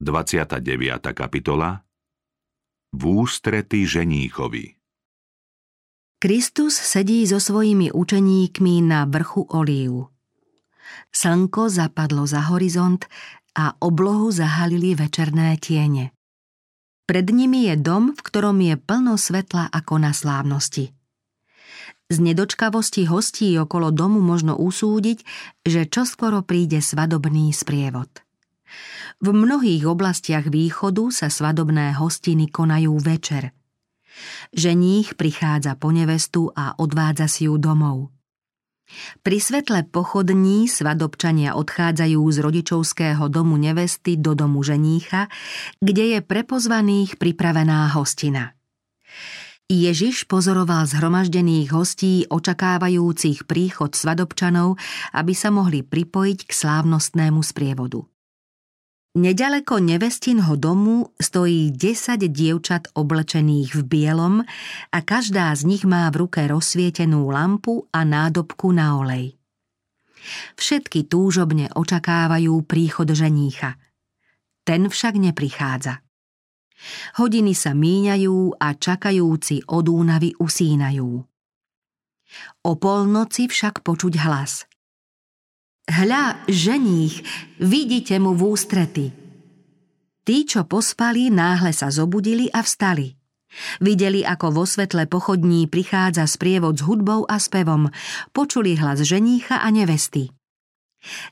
29. kapitola V ústrety ženíchovi Kristus sedí so svojimi učeníkmi na vrchu Olív. Slnko zapadlo za horizont a oblohu zahalili večerné tiene. Pred nimi je dom, v ktorom je plno svetla ako na slávnosti. Z nedočkavosti hostí okolo domu možno usúdiť, že čoskoro príde svadobný sprievod. V mnohých oblastiach východu sa svadobné hostiny konajú večer. Ženích prichádza po nevestu a odvádza si ju domov. Pri svetle pochodní svadobčania odchádzajú z rodičovského domu nevesty do domu ženícha, kde je pre pozvaných pripravená hostina. Ježiš pozoroval zhromaždených hostí očakávajúcich príchod svadobčanov, aby sa mohli pripojiť k slávnostnému sprievodu. Nedaleko nevestinho domu stojí 10 dievčat oblečených v bielom a každá z nich má v ruke rozsvietenú lampu a nádobku na olej. Všetky túžobne očakávajú príchod ženícha. Ten však neprichádza. Hodiny sa míňajú a čakajúci od únavy usínajú. O polnoci však počuť hlas. Hľa, ženích, vidíte mu v ústrety. Tí, čo pospali, náhle sa zobudili a vstali. Videli, ako vo svetle pochodní prichádza sprievod s hudbou a spevom, počuli hlas ženícha a nevesty.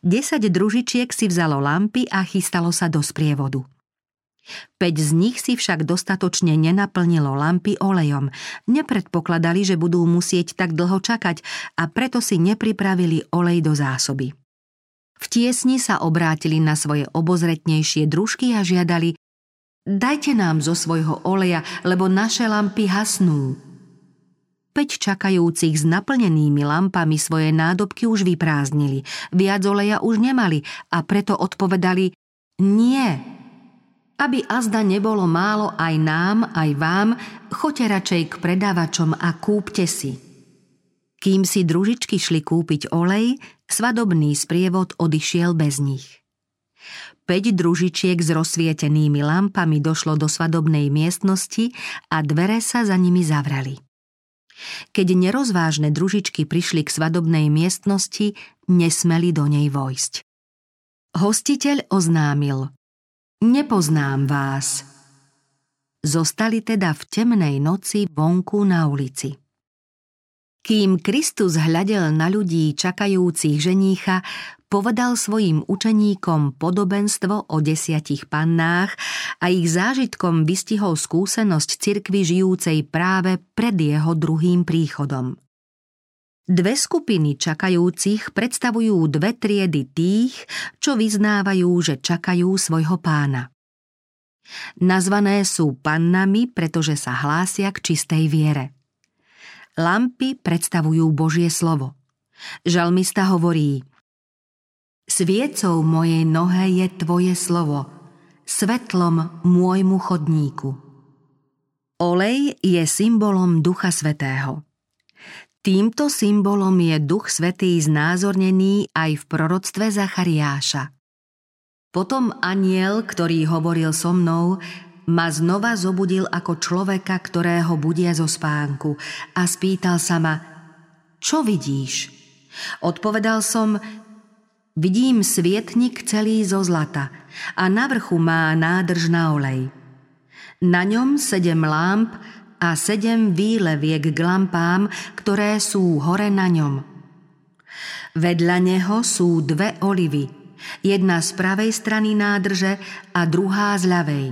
Desať družičiek si vzalo lampy a chystalo sa do sprievodu. Peť z nich si však dostatočne nenaplnilo lampy olejom. Nepredpokladali, že budú musieť tak dlho čakať a preto si nepripravili olej do zásoby. V tiesni sa obrátili na svoje obozretnejšie družky a žiadali Dajte nám zo svojho oleja, lebo naše lampy hasnú. Peť čakajúcich s naplnenými lampami svoje nádobky už vyprázdnili, viac oleja už nemali a preto odpovedali Nie, aby azda nebolo málo aj nám, aj vám, choďte radšej k predávačom a kúpte si. Kým si družičky šli kúpiť olej, svadobný sprievod odišiel bez nich. Peť družičiek s rozsvietenými lampami došlo do svadobnej miestnosti a dvere sa za nimi zavrali. Keď nerozvážne družičky prišli k svadobnej miestnosti, nesmeli do nej vojsť. Hostiteľ oznámil – Nepoznám vás. Zostali teda v temnej noci vonku na ulici. Kým Kristus hľadel na ľudí čakajúcich ženícha, povedal svojim učeníkom podobenstvo o desiatich pannách a ich zážitkom vystihol skúsenosť cirkvy žijúcej práve pred jeho druhým príchodom. Dve skupiny čakajúcich predstavujú dve triedy tých, čo vyznávajú, že čakajú svojho pána. Nazvané sú pannami, pretože sa hlásia k čistej viere. Lampy predstavujú Božie slovo. Žalmista hovorí Sviecou mojej nohe je tvoje slovo, svetlom môjmu chodníku. Olej je symbolom Ducha Svetého. Týmto symbolom je Duch Svetý znázornený aj v proroctve Zachariáša. Potom aniel, ktorý hovoril so mnou, ma znova zobudil ako človeka, ktorého budia zo spánku a spýtal sa ma, čo vidíš? Odpovedal som, vidím svietnik celý zo zlata a na vrchu má nádrž na olej. Na ňom sedem lámp a sedem výleviek k lampám, ktoré sú hore na ňom. Vedľa neho sú dve olivy, jedna z pravej strany nádrže a druhá z ľavej.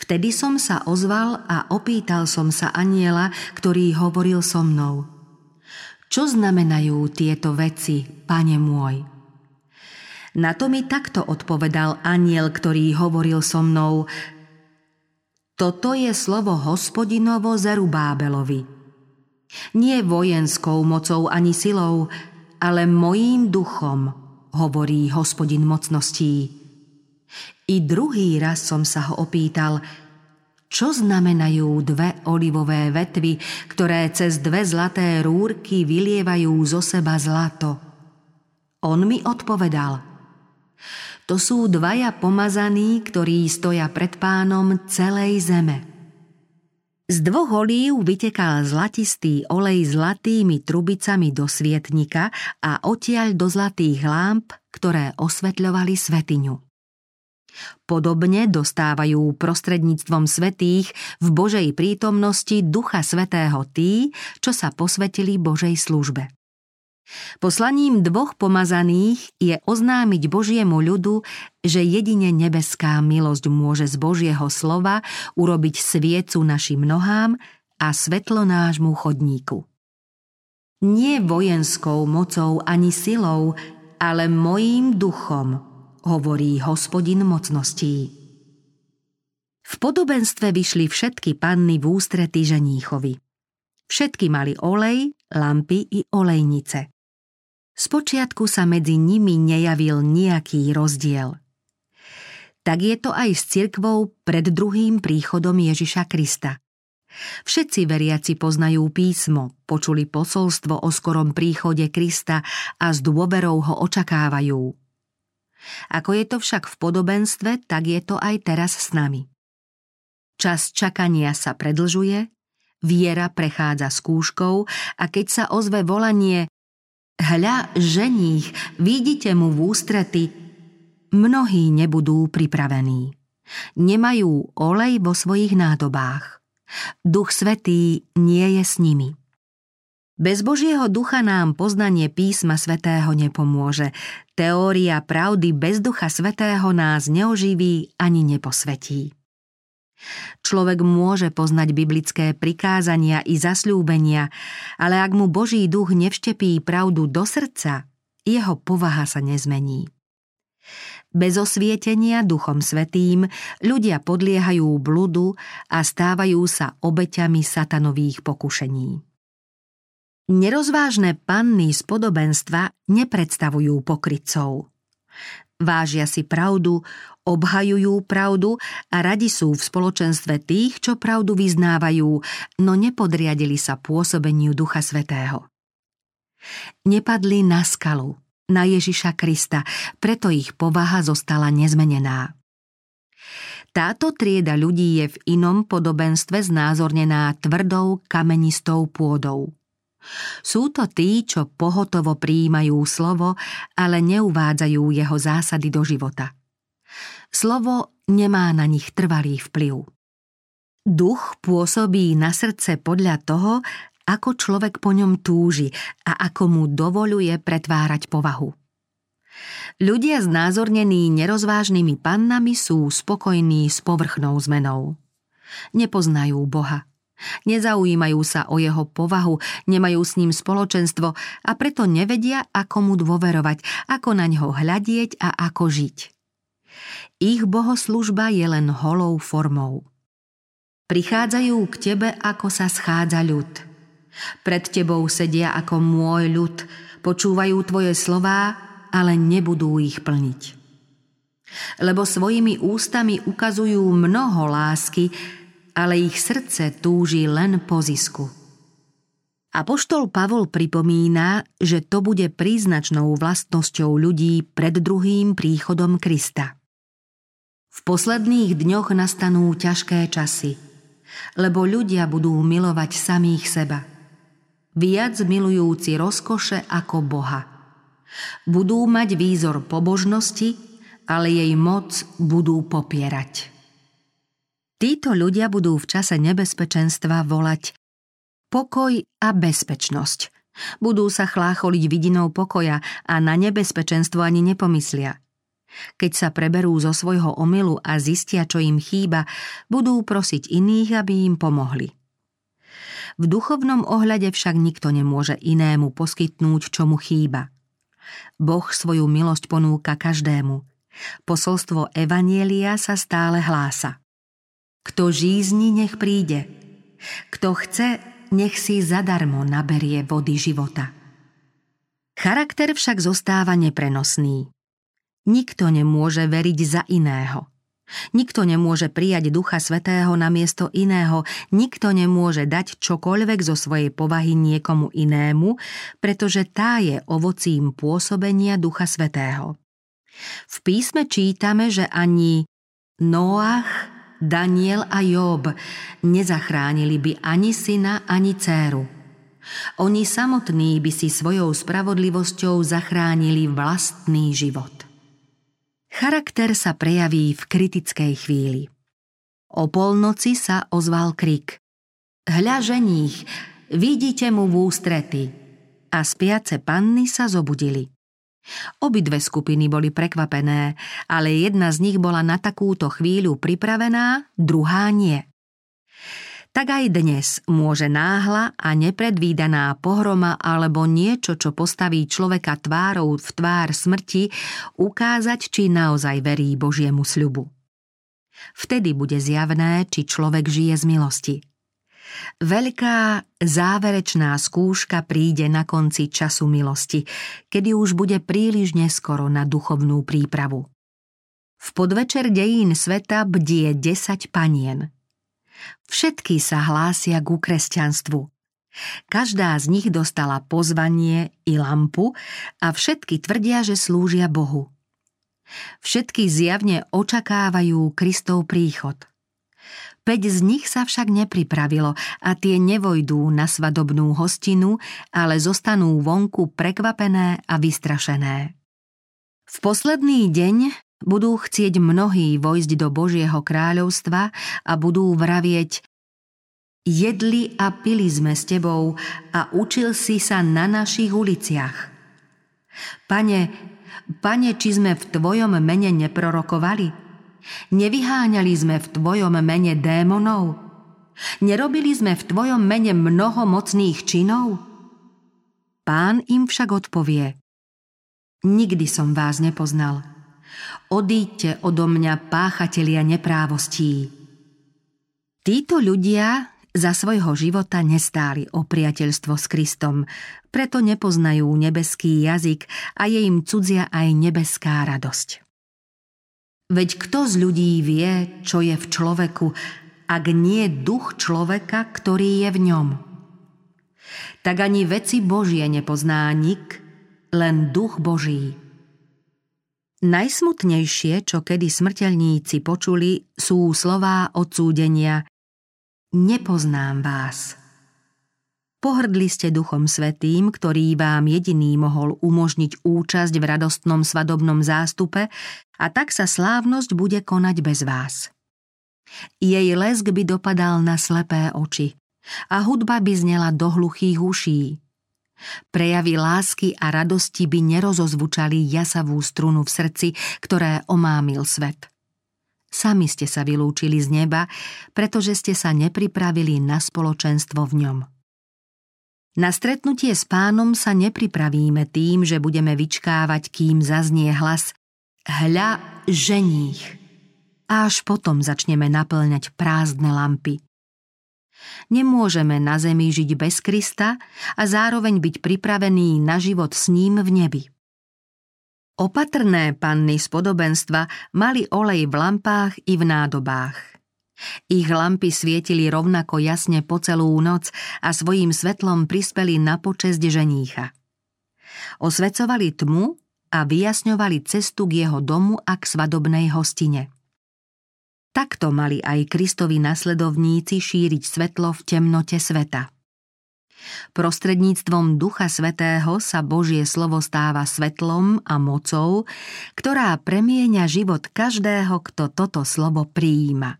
Vtedy som sa ozval a opýtal som sa aniela, ktorý hovoril so mnou. Čo znamenajú tieto veci, pane môj? Na to mi takto odpovedal aniel, ktorý hovoril so mnou, toto je slovo hospodinovo Zerubábelovi. Nie vojenskou mocou ani silou, ale mojím duchom, hovorí hospodin mocností. I druhý raz som sa ho opýtal, čo znamenajú dve olivové vetvy, ktoré cez dve zlaté rúrky vylievajú zo seba zlato. On mi odpovedal, To sú dvaja pomazaní, ktorí stoja pred pánom celej zeme. Z dvoch olív vytekal zlatistý olej zlatými trubicami do svietnika a odtiaľ do zlatých lámp, ktoré osvetľovali svetiňu. Podobne dostávajú prostredníctvom svetých v Božej prítomnosti Ducha Svetého tí, čo sa posvetili Božej službe. Poslaním dvoch pomazaných je oznámiť Božiemu ľudu, že jedine nebeská milosť môže z Božieho slova urobiť sviecu našim nohám a svetlo nášmu chodníku. Nie vojenskou mocou ani silou, ale mojím duchom, hovorí hospodin mocností. V podobenstve vyšli všetky panny v ústrety ženíchovi. Všetky mali olej, lampy i olejnice. Spočiatku sa medzi nimi nejavil nejaký rozdiel. Tak je to aj s cirkvou pred druhým príchodom Ježiša Krista. Všetci veriaci poznajú písmo, počuli posolstvo o skorom príchode Krista a s dôverou ho očakávajú. Ako je to však v podobenstve, tak je to aj teraz s nami. Čas čakania sa predlžuje, viera prechádza skúškou a keď sa ozve volanie Hľa, ženích, vidíte mu v ústrety, mnohí nebudú pripravení. Nemajú olej vo svojich nádobách. Duch Svetý nie je s nimi. Bez Božieho ducha nám poznanie písma svätého nepomôže. Teória pravdy bez ducha svätého nás neoživí ani neposvetí. Človek môže poznať biblické prikázania i zasľúbenia, ale ak mu Boží duch nevštepí pravdu do srdca, jeho povaha sa nezmení. Bez osvietenia Duchom Svetým ľudia podliehajú bludu a stávajú sa obeťami satanových pokušení. Nerozvážne panny z podobenstva nepredstavujú pokrytcov. Vážia si pravdu, obhajujú pravdu a radi sú v spoločenstve tých, čo pravdu vyznávajú, no nepodriadili sa pôsobeniu Ducha Svetého. Nepadli na skalu, na Ježiša Krista, preto ich povaha zostala nezmenená. Táto trieda ľudí je v inom podobenstve znázornená tvrdou kamenistou pôdou. Sú to tí, čo pohotovo prijímajú slovo, ale neuvádzajú jeho zásady do života. Slovo nemá na nich trvalý vplyv. Duch pôsobí na srdce podľa toho, ako človek po ňom túži a ako mu dovoluje pretvárať povahu. Ľudia znázornení nerozvážnymi pannami sú spokojní s povrchnou zmenou. Nepoznajú Boha. Nezaujímajú sa o jeho povahu, nemajú s ním spoločenstvo a preto nevedia, ako mu dôverovať, ako na ňo hľadieť a ako žiť. Ich bohoslužba je len holou formou. Prichádzajú k tebe, ako sa schádza ľud. Pred tebou sedia ako môj ľud, počúvajú tvoje slová, ale nebudú ich plniť. Lebo svojimi ústami ukazujú mnoho lásky, ale ich srdce túži len po zisku. Apoštol Pavol pripomína, že to bude príznačnou vlastnosťou ľudí pred druhým príchodom Krista. V posledných dňoch nastanú ťažké časy, lebo ľudia budú milovať samých seba. Viac milujúci rozkoše ako Boha. Budú mať výzor pobožnosti, ale jej moc budú popierať. Títo ľudia budú v čase nebezpečenstva volať pokoj a bezpečnosť. Budú sa chlácholiť vidinou pokoja a na nebezpečenstvo ani nepomyslia. Keď sa preberú zo svojho omylu a zistia, čo im chýba, budú prosiť iných, aby im pomohli. V duchovnom ohľade však nikto nemôže inému poskytnúť, čo mu chýba. Boh svoju milosť ponúka každému. Posolstvo Evanielia sa stále hlása. Kto žízni, nech príde. Kto chce, nech si zadarmo naberie vody života. Charakter však zostáva neprenosný. Nikto nemôže veriť za iného. Nikto nemôže prijať Ducha Svetého na miesto iného, nikto nemôže dať čokoľvek zo svojej povahy niekomu inému, pretože tá je ovocím pôsobenia Ducha Svetého. V písme čítame, že ani Noach, Daniel a Job nezachránili by ani syna, ani dceru. Oni samotní by si svojou spravodlivosťou zachránili vlastný život. Charakter sa prejaví v kritickej chvíli. O polnoci sa ozval krik. Hľa ženích, vidíte mu v ústrety. A spiace panny sa zobudili. Obidve skupiny boli prekvapené, ale jedna z nich bola na takúto chvíľu pripravená, druhá nie. Tak aj dnes môže náhla a nepredvídaná pohroma alebo niečo, čo postaví človeka tvárou v tvár smrti, ukázať, či naozaj verí Božiemu sľubu. Vtedy bude zjavné, či človek žije z milosti – Veľká záverečná skúška príde na konci času milosti, kedy už bude príliš neskoro na duchovnú prípravu. V podvečer dejín sveta bdie 10 panien. Všetky sa hlásia ku kresťanstvu. Každá z nich dostala pozvanie i lampu a všetky tvrdia, že slúžia Bohu. Všetky zjavne očakávajú Kristov príchod – Päť z nich sa však nepripravilo a tie nevojdú na svadobnú hostinu, ale zostanú vonku prekvapené a vystrašené. V posledný deň budú chcieť mnohí vojsť do Božieho kráľovstva a budú vravieť Jedli a pili sme s tebou a učil si sa na našich uliciach. Pane, pane, či sme v tvojom mene neprorokovali? Nevyháňali sme v Tvojom mene démonov? Nerobili sme v Tvojom mene mnoho mocných činov? Pán im však odpovie. Nikdy som vás nepoznal. Odíďte odo mňa páchatelia neprávostí. Títo ľudia za svojho života nestáli o priateľstvo s Kristom, preto nepoznajú nebeský jazyk a je im cudzia aj nebeská radosť. Veď kto z ľudí vie, čo je v človeku, ak nie duch človeka, ktorý je v ňom? Tak ani veci Božie nepozná nik, len duch Boží. Najsmutnejšie, čo kedy smrteľníci počuli, sú slová odsúdenia Nepoznám vás. Pohrdli ste Duchom Svetým, ktorý vám jediný mohol umožniť účasť v radostnom svadobnom zástupe a tak sa slávnosť bude konať bez vás. Jej lesk by dopadal na slepé oči a hudba by znela do hluchých uší. Prejavy lásky a radosti by nerozozvučali jasavú strunu v srdci, ktoré omámil svet. Sami ste sa vylúčili z neba, pretože ste sa nepripravili na spoločenstvo v ňom. Na stretnutie s pánom sa nepripravíme tým, že budeme vyčkávať, kým zaznie hlas Hľa ženích. Až potom začneme naplňať prázdne lampy. Nemôžeme na zemi žiť bez Krista a zároveň byť pripravený na život s ním v nebi. Opatrné panny z podobenstva mali olej v lampách i v nádobách. Ich lampy svietili rovnako jasne po celú noc a svojím svetlom prispeli na počesť ženícha. Osvecovali tmu a vyjasňovali cestu k jeho domu a k svadobnej hostine. Takto mali aj Kristovi nasledovníci šíriť svetlo v temnote sveta. Prostredníctvom Ducha Svetého sa Božie slovo stáva svetlom a mocou, ktorá premieňa život každého, kto toto slovo prijíma.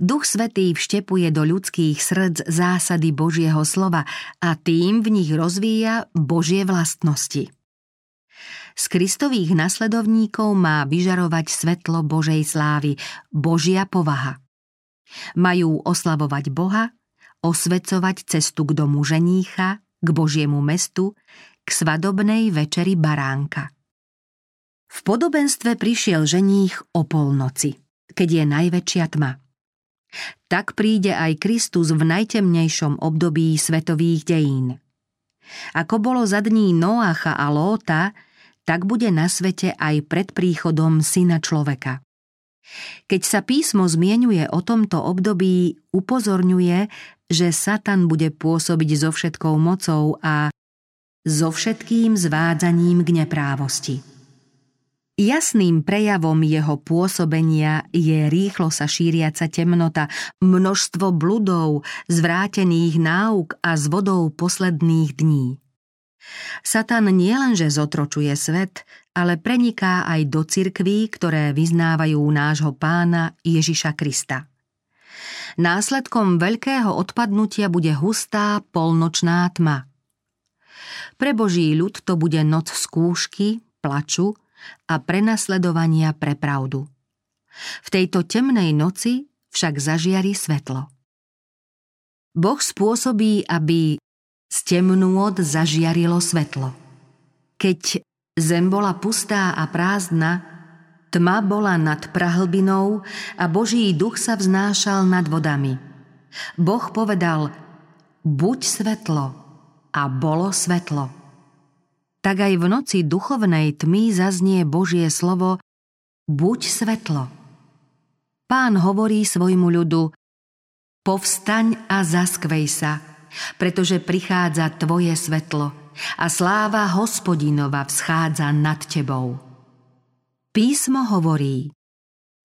Duch Svetý vštepuje do ľudských srdc zásady Božieho slova a tým v nich rozvíja Božie vlastnosti. Z Kristových nasledovníkov má vyžarovať svetlo Božej slávy, Božia povaha. Majú oslavovať Boha, osvecovať cestu k domu ženícha, k Božiemu mestu, k svadobnej večeri baránka. V podobenstve prišiel ženích o polnoci, keď je najväčšia tma. Tak príde aj Kristus v najtemnejšom období svetových dejín. Ako bolo za dní Noacha a Lóta, tak bude na svete aj pred príchodom Syna človeka. Keď sa písmo zmienuje o tomto období, upozorňuje, že Satan bude pôsobiť so všetkou mocou a so všetkým zvádzaním k neprávosti. Jasným prejavom jeho pôsobenia je rýchlo sa šíriaca temnota, množstvo bludov, zvrátených náuk a zvodov posledných dní. Satan nielenže zotročuje svet, ale preniká aj do cirkví, ktoré vyznávajú nášho pána Ježiša Krista. Následkom veľkého odpadnutia bude hustá polnočná tma. Pre Boží ľud to bude noc skúšky, plaču, a prenasledovania pre pravdu. V tejto temnej noci však zažiari svetlo. Boh spôsobí, aby z temnôt zažiarilo svetlo. Keď zem bola pustá a prázdna, tma bola nad prahlbinou a Boží duch sa vznášal nad vodami. Boh povedal, buď svetlo a bolo svetlo tak aj v noci duchovnej tmy zaznie Božie slovo Buď svetlo. Pán hovorí svojmu ľudu Povstaň a zaskvej sa, pretože prichádza tvoje svetlo a sláva hospodinova vschádza nad tebou. Písmo hovorí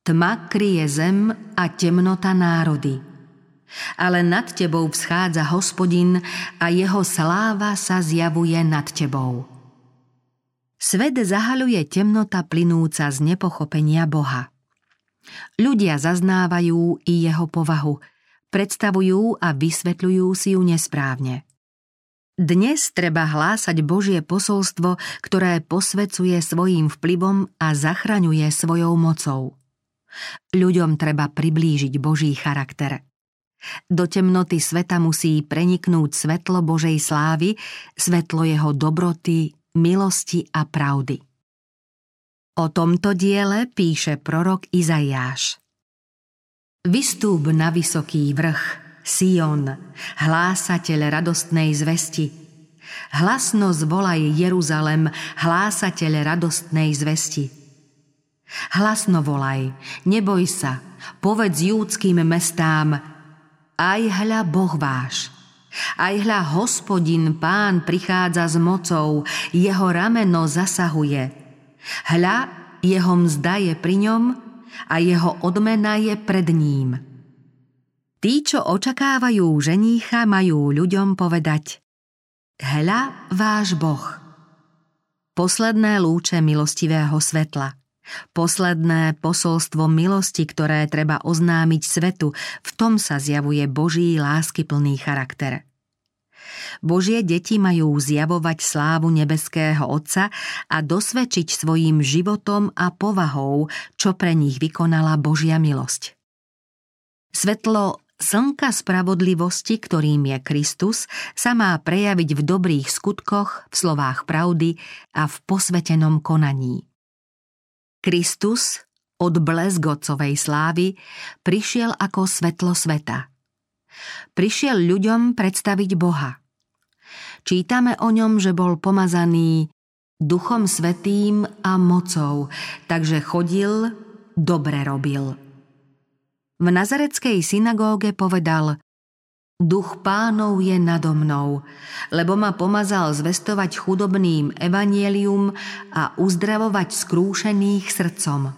Tma kryje zem a temnota národy. Ale nad tebou vschádza hospodin a jeho sláva sa zjavuje nad tebou. Svet zahaľuje temnota plynúca z nepochopenia Boha. Ľudia zaznávajú i jeho povahu, predstavujú a vysvetľujú si ju nesprávne. Dnes treba hlásať Božie posolstvo, ktoré posvecuje svojím vplyvom a zachraňuje svojou mocou. Ľuďom treba priblížiť Boží charakter. Do temnoty sveta musí preniknúť svetlo Božej slávy, svetlo jeho dobroty, milosti a pravdy. O tomto diele píše prorok Izajáš. Vystúp na vysoký vrch, Sion, hlásateľ radostnej zvesti. Hlasno zvolaj Jeruzalem, hlásateľ radostnej zvesti. Hlasno volaj, neboj sa, povedz júdským mestám, aj hľa Boh váš – aj hľa hospodin pán prichádza s mocou, jeho rameno zasahuje. Hľa jeho mzda je pri ňom a jeho odmena je pred ním. Tí, čo očakávajú ženícha, majú ľuďom povedať Hľa váš Boh. Posledné lúče milostivého svetla – Posledné posolstvo milosti, ktoré treba oznámiť svetu, v tom sa zjavuje Boží láskyplný charakter. Božie deti majú zjavovať slávu nebeského Otca a dosvedčiť svojim životom a povahou, čo pre nich vykonala Božia milosť. Svetlo slnka spravodlivosti, ktorým je Kristus, sa má prejaviť v dobrých skutkoch, v slovách pravdy a v posvetenom konaní. Kristus, od blesgocovej slávy, prišiel ako svetlo sveta. Prišiel ľuďom predstaviť Boha. Čítame o ňom, že bol pomazaný Duchom Svetým a mocou, takže chodil, dobre robil. V nazareckej synagóge povedal Duch pánov je nado mnou, lebo ma pomazal zvestovať chudobným evanielium a uzdravovať skrúšených srdcom.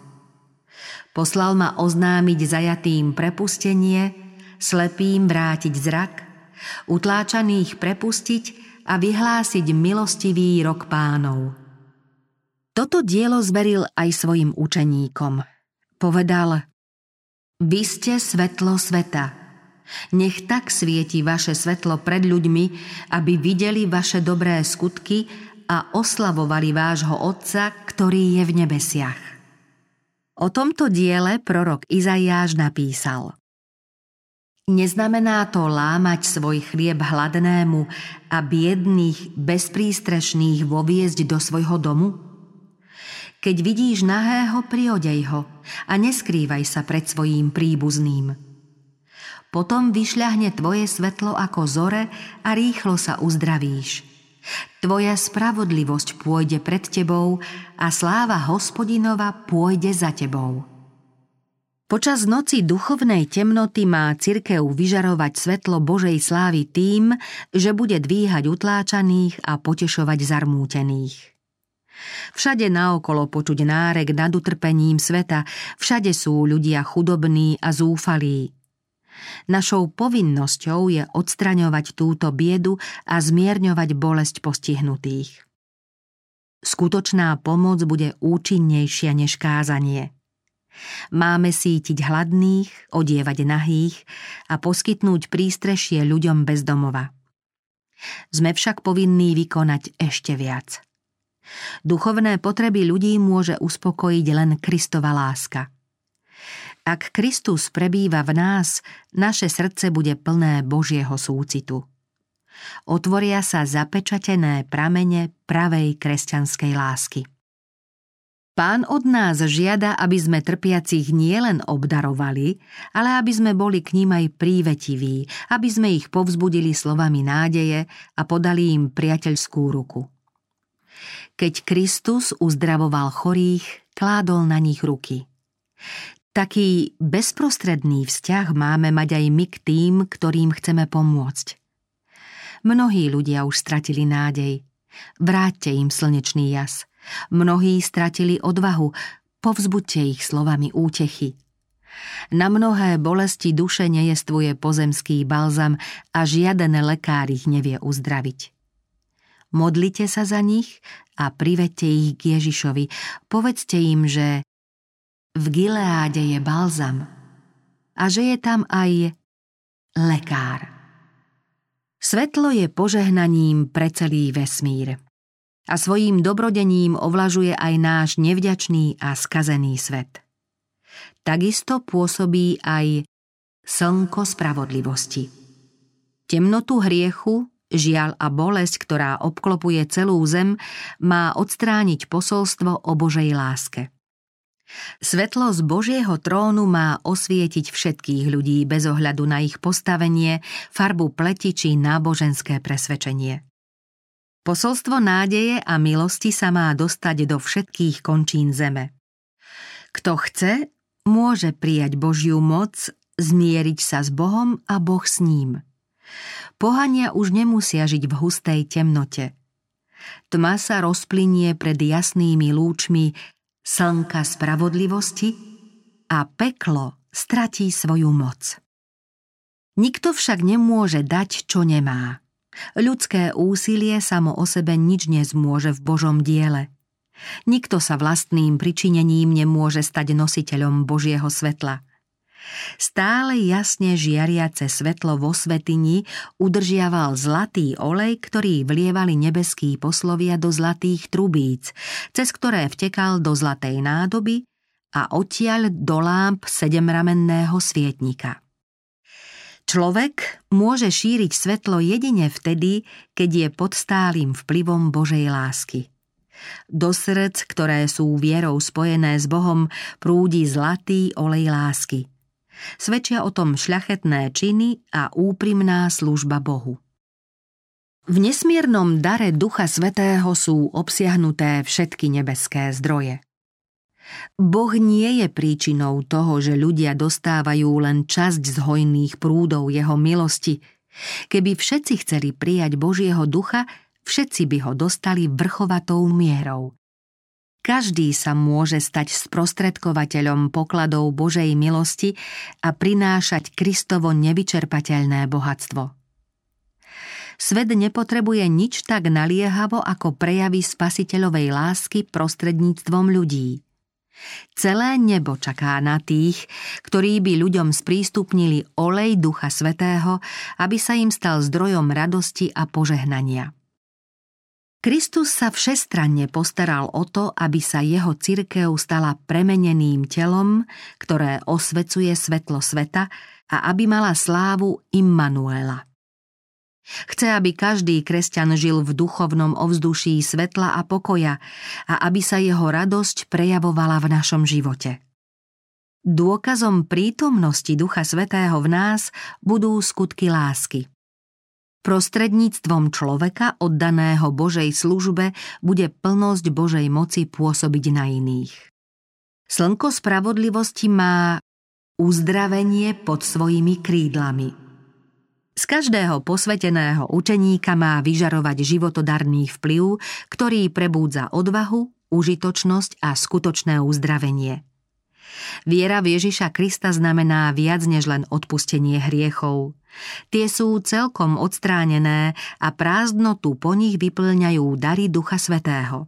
Poslal ma oznámiť zajatým prepustenie, slepým vrátiť zrak, utláčaných prepustiť a vyhlásiť milostivý rok pánov. Toto dielo zveril aj svojim učeníkom. Povedal, vy ste svetlo sveta – nech tak svieti vaše svetlo pred ľuďmi, aby videli vaše dobré skutky a oslavovali vášho Otca, ktorý je v nebesiach. O tomto diele prorok Izaiáš napísal Neznamená to lámať svoj chlieb hladnému a biedných, bezprístrešných voviezť do svojho domu? Keď vidíš nahého, priodej ho a neskrývaj sa pred svojím príbuzným – potom vyšľahne tvoje svetlo ako zore a rýchlo sa uzdravíš. Tvoja spravodlivosť pôjde pred tebou a sláva hospodinova pôjde za tebou. Počas noci duchovnej temnoty má cirkev vyžarovať svetlo Božej slávy tým, že bude dvíhať utláčaných a potešovať zarmútených. Všade naokolo počuť nárek nad utrpením sveta, všade sú ľudia chudobní a zúfalí. Našou povinnosťou je odstraňovať túto biedu a zmierňovať bolesť postihnutých. Skutočná pomoc bude účinnejšia než kázanie. Máme sítiť hladných, odievať nahých a poskytnúť prístrešie ľuďom bez domova. Sme však povinní vykonať ešte viac. Duchovné potreby ľudí môže uspokojiť len Kristova láska. Ak Kristus prebýva v nás, naše srdce bude plné Božieho súcitu. Otvoria sa zapečatené pramene pravej kresťanskej lásky. Pán od nás žiada, aby sme trpiacich nielen obdarovali, ale aby sme boli k ním aj prívetiví, aby sme ich povzbudili slovami nádeje a podali im priateľskú ruku. Keď Kristus uzdravoval chorých, kládol na nich ruky. Taký bezprostredný vzťah máme mať aj my k tým, ktorým chceme pomôcť. Mnohí ľudia už stratili nádej. Vráťte im slnečný jas – Mnohí stratili odvahu, povzbuďte ich slovami útechy. Na mnohé bolesti duše nejestvuje pozemský balzam a žiaden lekár ich nevie uzdraviť. Modlite sa za nich a privedte ich k Ježišovi. Povedzte im, že v Gileáde je balzam a že je tam aj lekár. Svetlo je požehnaním pre celý vesmír a svojím dobrodením ovlažuje aj náš nevďačný a skazený svet. Takisto pôsobí aj slnko spravodlivosti. Temnotu hriechu, žiaľ a bolesť, ktorá obklopuje celú zem, má odstrániť posolstvo o Božej láske. Svetlo z Božieho trónu má osvietiť všetkých ľudí bez ohľadu na ich postavenie, farbu pleti či náboženské presvedčenie. Posolstvo nádeje a milosti sa má dostať do všetkých končín zeme. Kto chce, môže prijať Božiu moc, zmieriť sa s Bohom a Boh s ním. Pohania už nemusia žiť v hustej temnote. Tma sa rozplynie pred jasnými lúčmi slnka spravodlivosti a peklo stratí svoju moc. Nikto však nemôže dať, čo nemá. Ľudské úsilie samo o sebe nič nezmôže v Božom diele. Nikto sa vlastným pričinením nemôže stať nositeľom Božieho svetla. Stále jasne žiariace svetlo vo svetini udržiaval zlatý olej, ktorý vlievali nebeský poslovia do zlatých trubíc, cez ktoré vtekal do zlatej nádoby a odtiaľ do lámp sedemramenného svietnika. Človek môže šíriť svetlo jedine vtedy, keď je pod stálym vplyvom Božej lásky. Do srdc, ktoré sú vierou spojené s Bohom, prúdi zlatý olej lásky. Svedčia o tom šľachetné činy a úprimná služba Bohu. V nesmiernom dare Ducha Svetého sú obsiahnuté všetky nebeské zdroje. Boh nie je príčinou toho, že ľudia dostávajú len časť z hojných prúdov jeho milosti. Keby všetci chceli prijať Božieho ducha, všetci by ho dostali vrchovatou mierou. Každý sa môže stať sprostredkovateľom pokladov Božej milosti a prinášať Kristovo nevyčerpateľné bohatstvo. Svet nepotrebuje nič tak naliehavo ako prejavy spasiteľovej lásky prostredníctvom ľudí. Celé nebo čaká na tých, ktorí by ľuďom sprístupnili olej Ducha Svetého, aby sa im stal zdrojom radosti a požehnania. Kristus sa všestranne postaral o to, aby sa jeho cirkev stala premeneným telom, ktoré osvecuje svetlo sveta a aby mala slávu Immanuela. Chce, aby každý kresťan žil v duchovnom ovzduší svetla a pokoja a aby sa jeho radosť prejavovala v našom živote. Dôkazom prítomnosti Ducha Svetého v nás budú skutky lásky. Prostredníctvom človeka oddaného Božej službe bude plnosť Božej moci pôsobiť na iných. Slnko spravodlivosti má uzdravenie pod svojimi krídlami – Z každého posveteného učeníka má vyžarovať životodarný vplyv, ktorý prebúdza odvahu, užitočnosť a skutočné uzdravenie. Viera v Ježiša Krista znamená viac než len odpustenie hriechov. Tie sú celkom odstránené a prázdnotu po nich vyplňajú dary Ducha Svetého.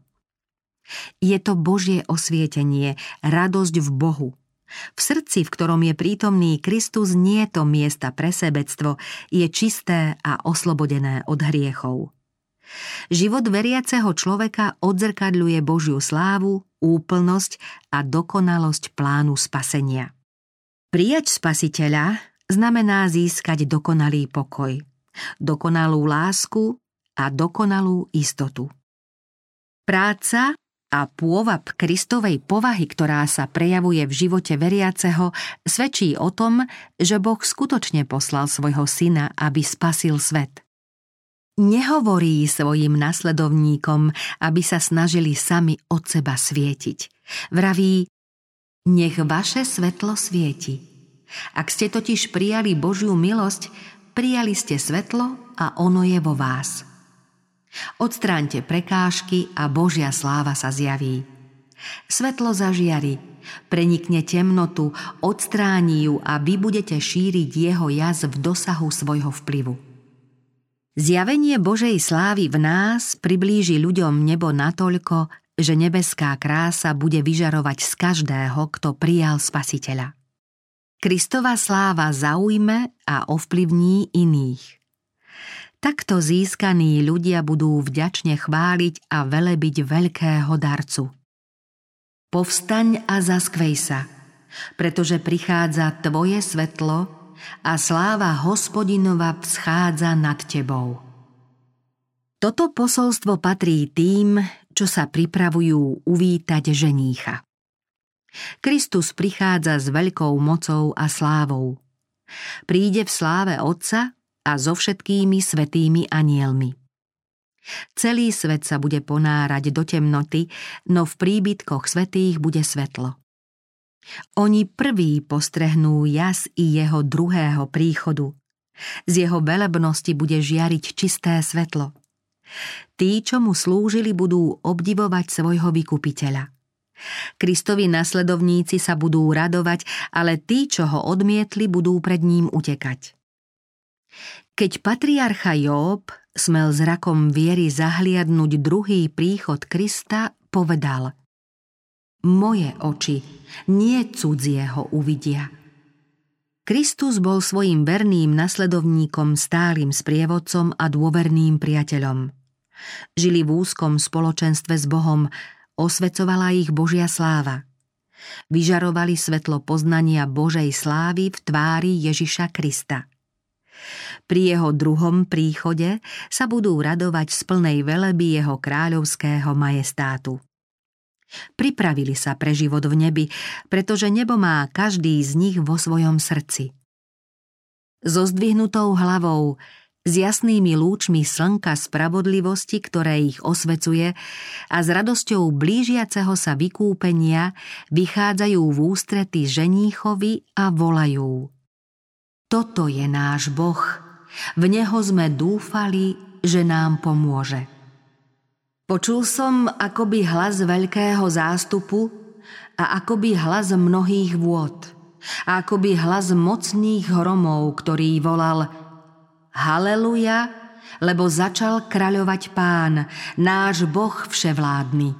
Je to Božie osvietenie, radosť v Bohu, v srdci, v ktorom je prítomný Kristus, nie je to miesta pre sebectvo, je čisté a oslobodené od hriechov. Život veriaceho človeka odzrkadľuje Božiu slávu, úplnosť a dokonalosť plánu spasenia. Prijať spasiteľa znamená získať dokonalý pokoj, dokonalú lásku a dokonalú istotu. Práca a pôvab Kristovej povahy, ktorá sa prejavuje v živote veriaceho, svedčí o tom, že Boh skutočne poslal svojho syna, aby spasil svet. Nehovorí svojim nasledovníkom, aby sa snažili sami od seba svietiť. Vraví, nech vaše svetlo svieti. Ak ste totiž prijali Božiu milosť, prijali ste svetlo a ono je vo vás. Odstráňte prekážky a Božia sláva sa zjaví. Svetlo zažiari, prenikne temnotu, odstráni ju a vy budete šíriť jeho jaz v dosahu svojho vplyvu. Zjavenie Božej slávy v nás priblíži ľuďom nebo natoľko, že nebeská krása bude vyžarovať z každého, kto prijal Spasiteľa. Kristova sláva zaujme a ovplyvní iných. Takto získaní ľudia budú vďačne chváliť a velebiť veľkého darcu. Povstaň a zaskvej sa, pretože prichádza tvoje svetlo a sláva hospodinova vschádza nad tebou. Toto posolstvo patrí tým, čo sa pripravujú uvítať ženícha. Kristus prichádza s veľkou mocou a slávou. Príde v sláve Otca a so všetkými svetými anielmi. Celý svet sa bude ponárať do temnoty, no v príbytkoch svetých bude svetlo. Oni prví postrehnú jas i jeho druhého príchodu. Z jeho velebnosti bude žiariť čisté svetlo. Tí, čo mu slúžili, budú obdivovať svojho vykupiteľa. Kristovi nasledovníci sa budú radovať, ale tí, čo ho odmietli, budú pred ním utekať. Keď patriarcha Job smel zrakom viery zahliadnúť druhý príchod Krista, povedal Moje oči, nie cudzieho uvidia. Kristus bol svojim verným nasledovníkom stálym sprievodcom a dôverným priateľom. Žili v úzkom spoločenstve s Bohom, osvecovala ich Božia sláva. Vyžarovali svetlo poznania Božej slávy v tvári Ježiša Krista – pri jeho druhom príchode sa budú radovať z plnej veleby jeho kráľovského majestátu. Pripravili sa pre život v nebi, pretože nebo má každý z nich vo svojom srdci. So zdvihnutou hlavou, s jasnými lúčmi slnka spravodlivosti, ktoré ich osvecuje a s radosťou blížiaceho sa vykúpenia vychádzajú v ústrety ženíchovi a volajú – toto je náš Boh. V Neho sme dúfali, že nám pomôže. Počul som akoby hlas veľkého zástupu a akoby hlas mnohých vôd a akoby hlas mocných hromov, ktorý volal Haleluja, lebo začal kraľovať pán, náš Boh vševládny.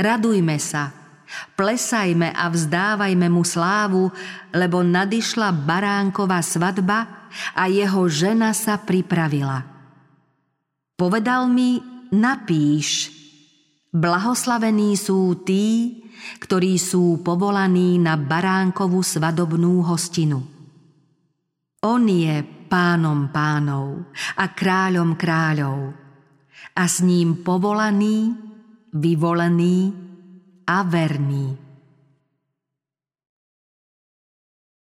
Radujme sa, Plesajme a vzdávajme mu slávu, lebo nadišla baránková svadba a jeho žena sa pripravila. Povedal mi, napíš, blahoslavení sú tí, ktorí sú povolaní na baránkovú svadobnú hostinu. On je pánom pánov a kráľom kráľov a s ním povolaný, vyvolený, a verný.